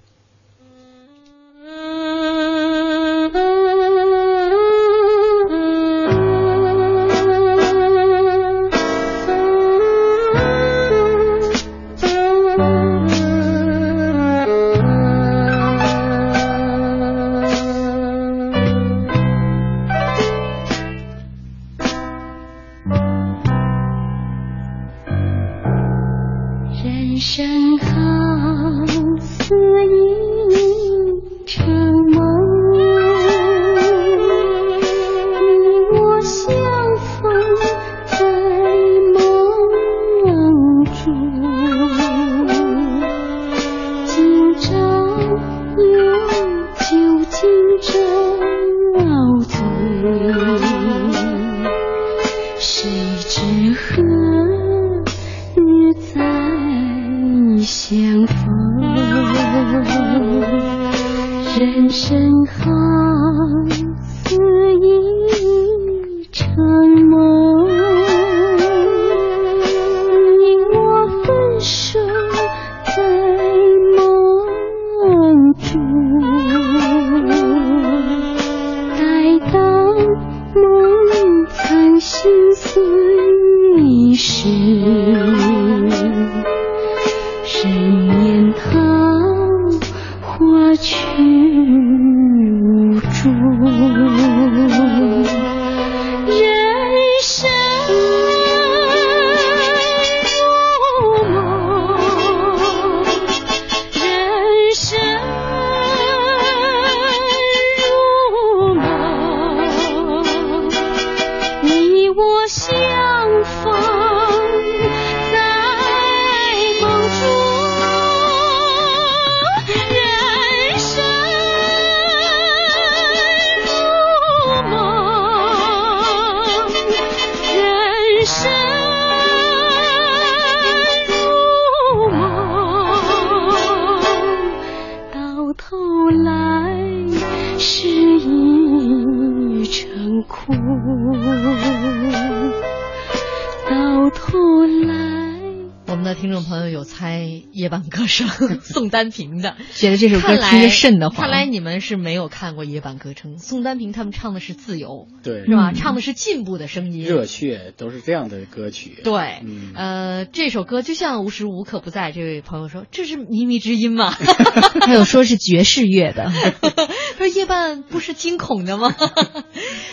声 宋丹萍的，觉得这首歌听着瘆得慌看来你们是没有看过夜半歌声，宋丹萍他们唱的是自由，对是吧？嗯唱的是进步的声音，热血都是这样的歌曲。对，嗯呃，这首歌就像无时无刻不在。这位朋友说：“这是靡靡之音吗？” 还有说是爵士乐的，说夜半不是惊恐的吗？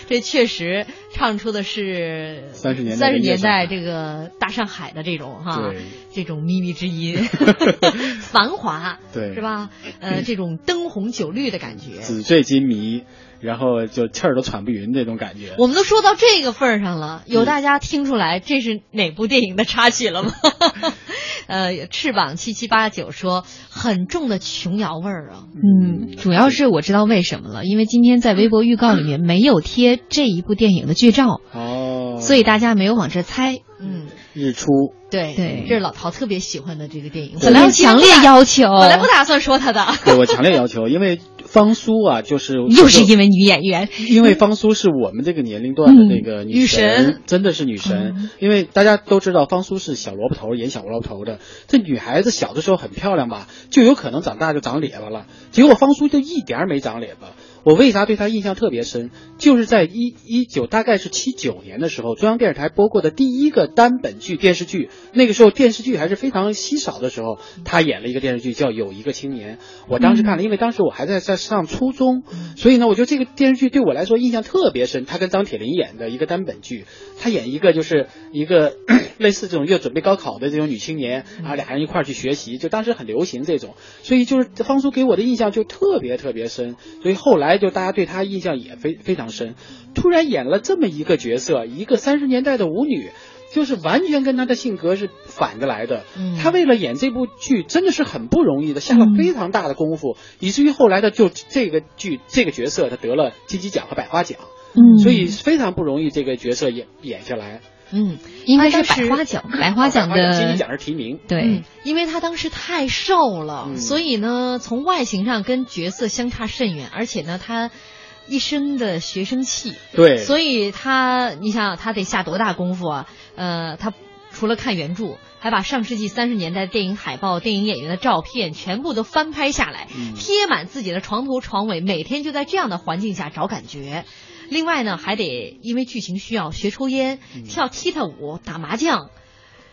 这确实唱出的是三十年代三十年代这个大上海的这种哈，这种靡靡之音，繁华，对是吧？呃，这种灯红酒绿的感觉。纸醉金迷，然后就气儿都喘不匀这种感觉。我们都说到这个份儿上了，有大家听出来这是哪部电影的插曲了吗？呃，翅膀七七八九说很重的琼瑶味儿啊。嗯，主要是我知道为什么了，因为今天在微博预告里面没有贴这一部电影的剧照，哦，所以大家没有往这猜。嗯，日出，对对，这是老陶特别喜欢的这个电影，本来强烈要求，本来不打算说他的，对我强烈要求，因为方苏啊，就是又是因为女演员，因为方苏是我们这个年龄段的那个女神，真的是女神。因为大家都知道方苏是小萝卜头，演小萝卜头的。这女孩子小的时候很漂亮吧，就有可能长大就长咧巴了。结果方苏就一点儿没长咧巴。我为啥对他印象特别深？就是在一一九大概是七九年的时候，中央电视台播过的第一个单本剧电视剧。那个时候电视剧还是非常稀少的时候，他演了一个电视剧叫《有一个青年》。我当时看了，因为当时我还在在上初中，所以呢，我觉得这个电视剧对我来说印象特别深。他跟张铁林演的一个单本剧，他演一个就是一个 类似这种要准备高考的这种女青年，然后俩人一块儿去学习，就当时很流行这种。所以就是方叔给我的印象就特别特别深。所以后来。就大家对她印象也非非常深，突然演了这么一个角色，一个三十年代的舞女，就是完全跟他的性格是反着来的。嗯，她为了演这部剧真的是很不容易的，下了非常大的功夫，以至于后来的就这个剧这个角色，他得了金鸡奖和百花奖。嗯，所以非常不容易这个角色演演下来。嗯，应该是百花奖，百花奖的金鸡奖是提名。对、嗯，因为他当时太瘦了，嗯、所以呢，从外形上跟角色相差甚远，而且呢，他一身的学生气。对，所以他，你想想，她得下多大功夫啊？呃，他除了看原著，还把上世纪三十年代电影海报、电影演员的照片全部都翻拍下来，嗯、贴满自己的床头床尾，每天就在这样的环境下找感觉。另外呢，还得因为剧情需要学抽烟、跳踢踏舞、打麻将，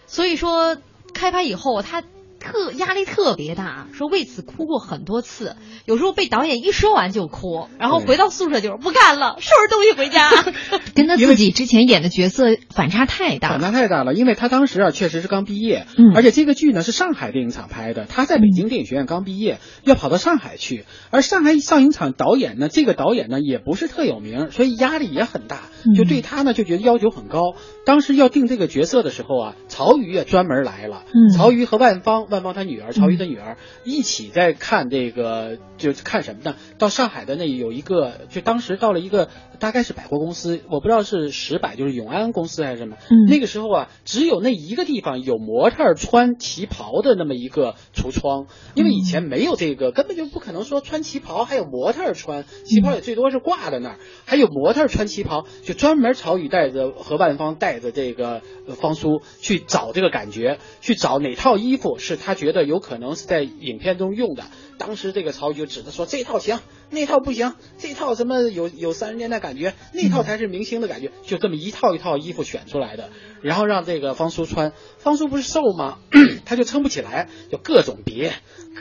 所以说开拍以后他特压力特别大，说为此哭过很多次，有时候被导演一说完就哭，然后回到宿舍就是不干了，收拾东西回家。跟他自己之前演的角色反差太大，反差太大了。因为他当时啊确实是刚毕业，嗯，而且这个剧呢是上海电影厂拍的，他在北京电影学院刚毕业，要跑到上海去，而上海上影厂导演呢，这个导演呢也不是特有名，所以压力也很大，就对他呢就觉得要求很高。当时要定这个角色的时候啊，曹禺也专门来了，嗯，曹禺和万芳，万芳他女儿，曹禺的女儿一起在看这个，就看什么呢？到上海的那有一个，就当时到了一个大概是百货公司，我不知道是十百，就是永安公司还是什么。嗯，那个时候啊，只有那一个地方有模特穿旗袍的那么一个橱窗，因为以前没有这个，根本就不可能说穿旗袍还有模特穿，旗袍也最多是挂在那儿，还有模特穿旗袍，就专门曹禺带着和万芳带着这个方苏去找这个感觉，去找哪套衣服是他觉得有可能是在影片中用的。当时这个曹禺就指着说这套行，那套不行，这套什么有有三十年代感觉，那套才是明星的感觉，就这么一套一套衣服选出来的，然后让这个方叔穿。方叔不是瘦吗？他就撑不起来，就各种别，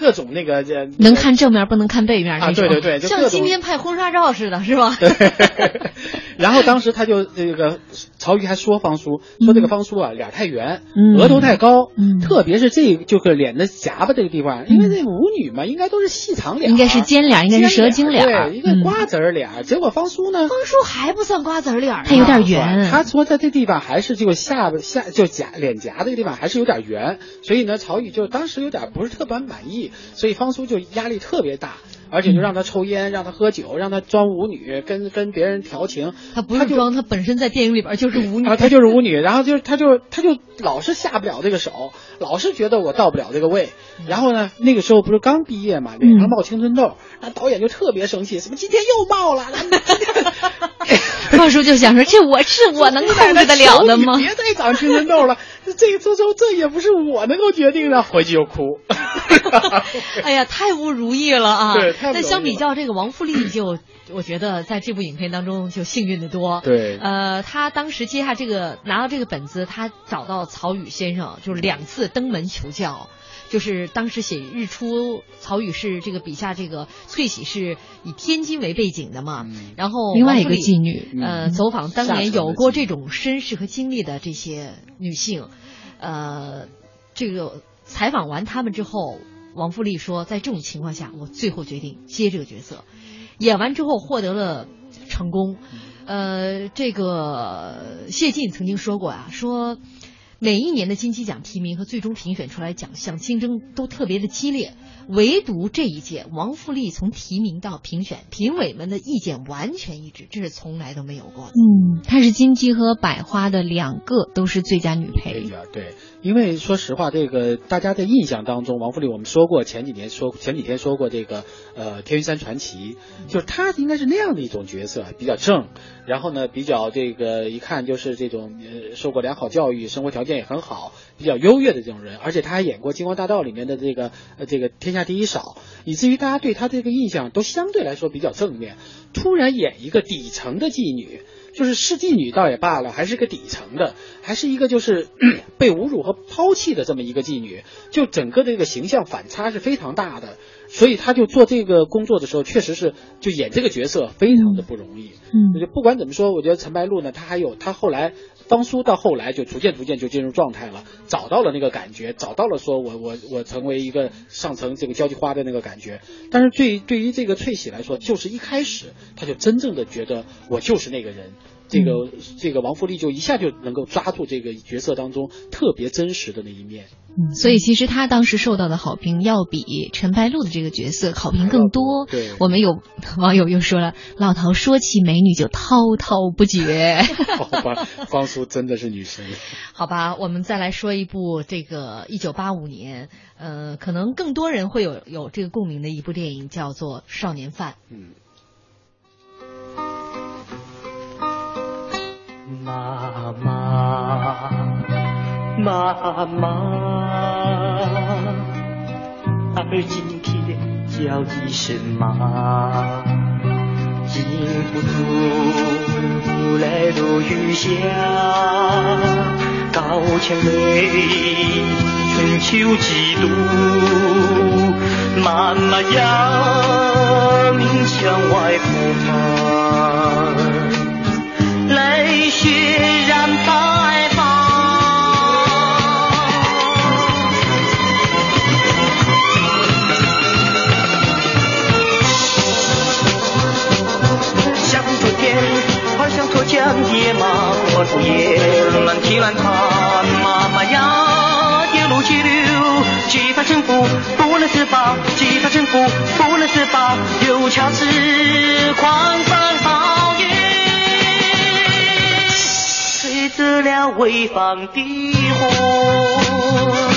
各种那个这能看正面不能看背面啊，对对对，就像今天拍婚纱照似的，是吧？对。然后当时他就这个曹禺还说方叔说这个方叔啊脸太圆，嗯、额头太高，嗯，特别是这就是脸的颊巴这个地方，因为这舞女嘛应该都是细长脸，应该是尖脸，应该是蛇精脸，对，一个瓜子脸。结果方叔呢，方叔还不算瓜子脸，他有点圆。他说在这地方还是就下巴下就颊脸颊这个地方还是有点圆，所以呢曹禺就当时有点不是特别满意，所以方叔就压力特别大。而且就让他抽烟，让他喝酒，让他装舞女，跟跟别人调情。他不是装，他本身在电影里边就是舞女。啊，他就是舞女，然后就他就他就老是下不了这个手，老是觉得我到不了这个位。然后呢，那个时候不是刚毕业嘛，脸上冒青春痘，那导演就特别生气，怎么今天又冒了。方叔就想说，这我是 我能控制得了的吗？别再长青春痘了，这这这这也不是我能够决定的。回去就哭。哎呀，太不如意了啊！对，太但相比较这个王富丽，就 我觉得在这部影片当中就幸运的多。对，呃，他当时接下这个拿到这个本子，他找到曹禺先生，就是两次登门求教。就是当时写《日出》，曹禺是这个笔下这个翠喜是以天津为背景的嘛，嗯、然后另外一个妓女，呃，走访当年有过这种身世和经历的这些女性，呃，这个采访完他们之后，王富丽说，在这种情况下，我最后决定接这个角色，演完之后获得了成功，呃，这个谢晋曾经说过啊，说。每一年的金鸡奖提名和最终评选出来奖项竞争都特别的激烈，唯独这一届王富利从提名到评选，评委们的意见完全一致，这是从来都没有过的。嗯，她是金鸡和百花的两个都是最佳女配。对，因为说实话，这个大家的印象当中，王富利我们说过，前几年说前几天说过这个呃《天云山传奇》，就是他应该是那样的一种角色，比较正，然后呢比较这个一看就是这种呃受过良好教育，生活条件也很好，比较优越的这种人，而且他还演过《金光大道》里面的这个呃这个天下第一少，以至于大家对他这个印象都相对来说比较正面。突然演一个底层的妓女。就是是妓女倒也罢了，还是个底层的，还是一个就是 被侮辱和抛弃的这么一个妓女，就整个这个形象反差是非常大的。所以他就做这个工作的时候，确实是就演这个角色非常的不容易。嗯，就不管怎么说，我觉得陈白露呢，她还有她后来方苏到后来就逐渐逐渐就进入状态了，找到了那个感觉，找到了说我我我成为一个上层这个交际花的那个感觉。但是对对于这个翠喜来说，就是一开始他就真正的觉得我就是那个人。这个这个王富利就一下就能够抓住这个角色当中特别真实的那一面。嗯，所以其实他当时受到的好评要比陈白露的这个角色好评更多。对，我们有网友又说了，老陶说起美女就滔滔不绝。好吧，方苏真的是女神。好吧，我们再来说一部这个一九八五年，呃，可能更多人会有有这个共鸣的一部电影，叫做《少年犯》。嗯。妈妈，妈妈，儿今天叫一声妈，禁不住泪如雨下，高墙内春秋几度，妈妈呀，明墙外婆妈。来雪染白发，像昨天，好像脱缰野马，我昨夜乱踢乱踏，妈妈呀，一路急流，几番征服不能自拔，几番征服不能自拔，又恰似狂风暴雨。了潍坊的火。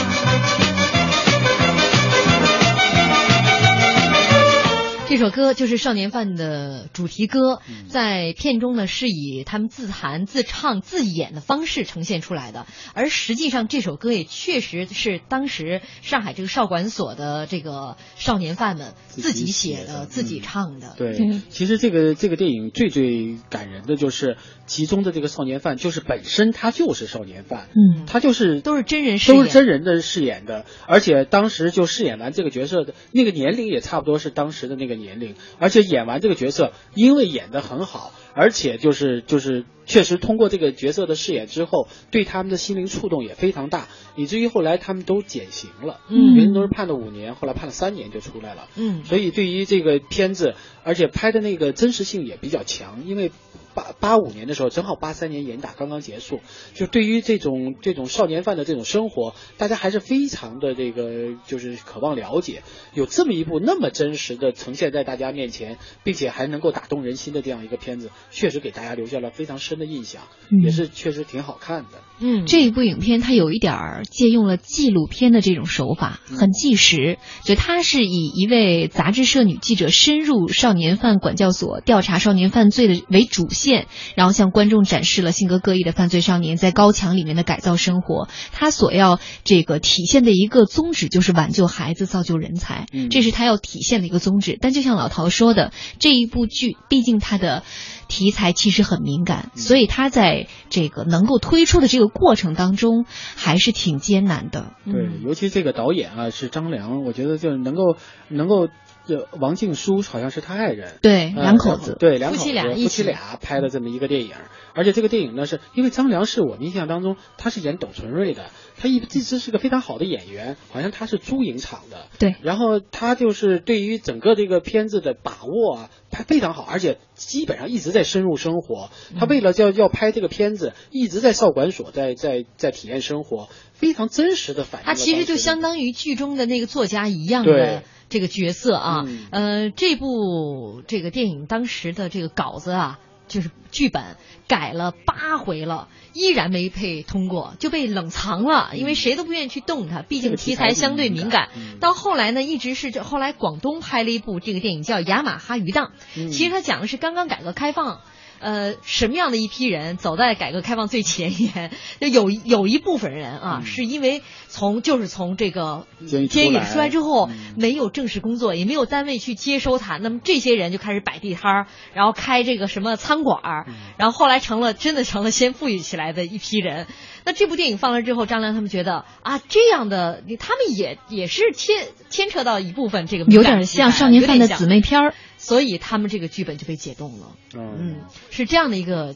这首歌就是《少年犯》的主题歌，在片中呢是以他们自弹自唱自演的方式呈现出来的，而实际上这首歌也确实是当时上海这个少管所的这个少年犯们自己写的、自己唱的。对，其实这个这个电影最最感人的就是其中的这个少年犯，就是本身他就是少年犯，嗯，他就是都是真人饰演，都是真人的饰演的，而且当时就饰演完这个角色的那个年龄也差不多是当时的那个年龄，而且演完这个角色，因为演得很好，而且就是就是确实通过这个角色的饰演之后，对他们的心灵触动也非常大，以至于后来他们都减刑了，嗯。别人都是判了五年，后来判了三年就出来了，嗯。所以对于这个片子，而且拍的那个真实性也比较强，因为八八五年的时候，正好八三年严打刚刚结束，就对于这种这种少年犯的这种生活，大家还是非常的这个就是渴望了解。有这么一部那么真实的呈现在大家面前，并且还能够打动人心的这样一个片子，确实给大家留下了非常深的印象，嗯也是确实挺好看的。嗯，这一部影片它有一点儿借用了纪录片的这种手法，很纪实。就它是以一位杂志社女记者深入少年犯管教所调查少年犯罪的为主线，然后向观众展示了性格各异的犯罪少年在高墙里面的改造生活。他所要这个体现的一个宗旨就是挽救孩子，造就人才，嗯这是他要体现的一个宗旨。但就像老陶说的，这一部剧毕竟它的题材其实很敏感，所以他在这个能够推出的这个过程当中还是挺艰难的。对，尤其这个导演啊是张良，我觉得就能够能够。这王静书好像是他爱人，对呃两口子。对两口子夫妻俩一起夫妻俩拍的这么一个电影，而且这个电影呢，是因为张良是我们印象当中他是演董存瑞的，他一一直是个非常好的演员，好像他是租影厂的，对，然后他就是对于整个这个片子的把握啊，拍非常好，而且基本上一直在深入生活。他为了要要拍这个片子，一直在少管所，在在在体验生活，非常真实的反映。他其实就相当于剧中的那个作家一样对的这个角色啊。嗯呃，这部这个电影当时的这个稿子啊，就是剧本改了八回了，依然没配通过，就被冷藏了，因为谁都不愿意去动它，毕竟题题材材相对敏感。嗯到后来呢，一直是这后来广东拍了一部这个电影叫《雅马哈鱼档》，嗯其实它讲的是刚刚改革开放。呃，什么样的一批人走在改革开放最前沿？就有有一部分人啊，是因为从就是从这个嗯监狱出来之后，没有正式工作，也没有单位去接收他，那么这些人就开始摆地摊儿，然后开这个什么餐馆儿，嗯然后后来成了真的成了先富裕起来的一批人。那这部电影放了之后，张良他们觉得啊，这样的他们也也是牵牵扯到一部分这个有点像少年犯的姊妹片儿。所以他们这个剧本就被解冻了。嗯，是这样的一个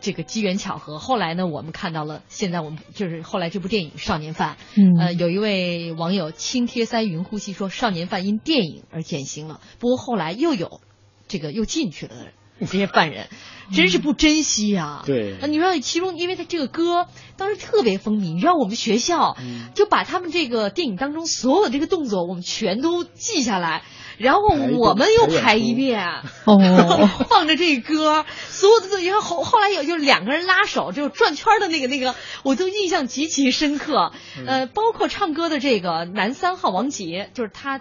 这个机缘巧合。后来呢，我们看到了，现在我们就是后来这部电影《少年犯》，嗯呃，有一位网友轻贴腮云呼吸说，少年犯因电影而减刑了。不过后来又有这个又进去了这些犯人，真是不珍惜啊。对你知道其中，因为他这个歌当时特别风靡，你知道我们学校就把他们这个电影当中所有的这个动作，我们全都记下来。然后我们又排一遍，哦放着这歌，所有的都，然后后后来有就两个人拉手，就是转圈的那个那个，我都印象极其深刻。呃，包括唱歌的这个男三号王杰，就是他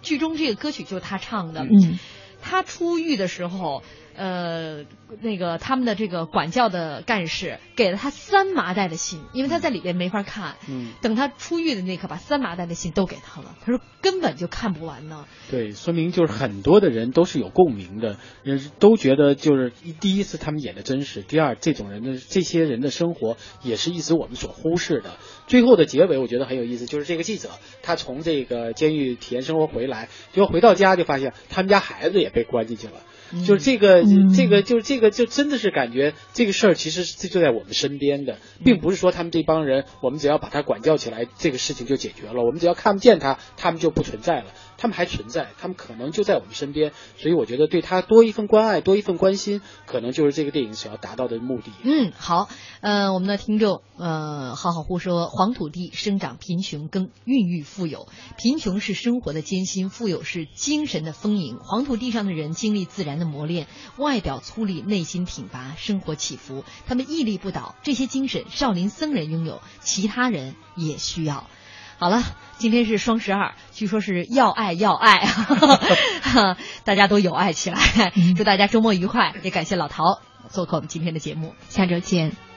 剧中这个歌曲就是他唱的。嗯，他出狱的时候，呃，那个他们的这个管教的干事给了他三麻袋的信，因为他在里边没法看。嗯，等他出狱的那刻，把三麻袋的信都给他了。他说根本就看不完呢。对，说明就是很多的人都是有共鸣的，人是都觉得就是一第一次他们演的真实，第二这种人的这些人的生活也是一直我们所忽视的。最后的结尾我觉得很有意思，就是这个记者他从这个监狱体验生活回来，结果回到家就发现他们家孩子也被关进去了。就是这个，嗯这个，就是这个，就真的是感觉这个事儿其实是就在我们身边的，并不是说他们这帮人，我们只要把他管教起来，这个事情就解决了。我们只要看不见他，他们就不存在了。他们还存在，他们可能就在我们身边，所以我觉得对他多一份关爱，多一份关心，可能就是这个电影所要达到的目的。嗯，好，呃，我们的听众，呃，好好互说，黄土地生长贫穷，更孕育富有。贫穷是生活的艰辛，富有是精神的丰盈。黄土地上的人经历自然的磨练，外表粗粝，内心挺拔，生活起伏，他们屹立不倒。这些精神，少林僧人拥有，其他人也需要。好了，今天是双十二，据说是要爱要爱，大家都有爱起来。祝大家周末愉快，也感谢老陶做客我们今天的节目，下周见。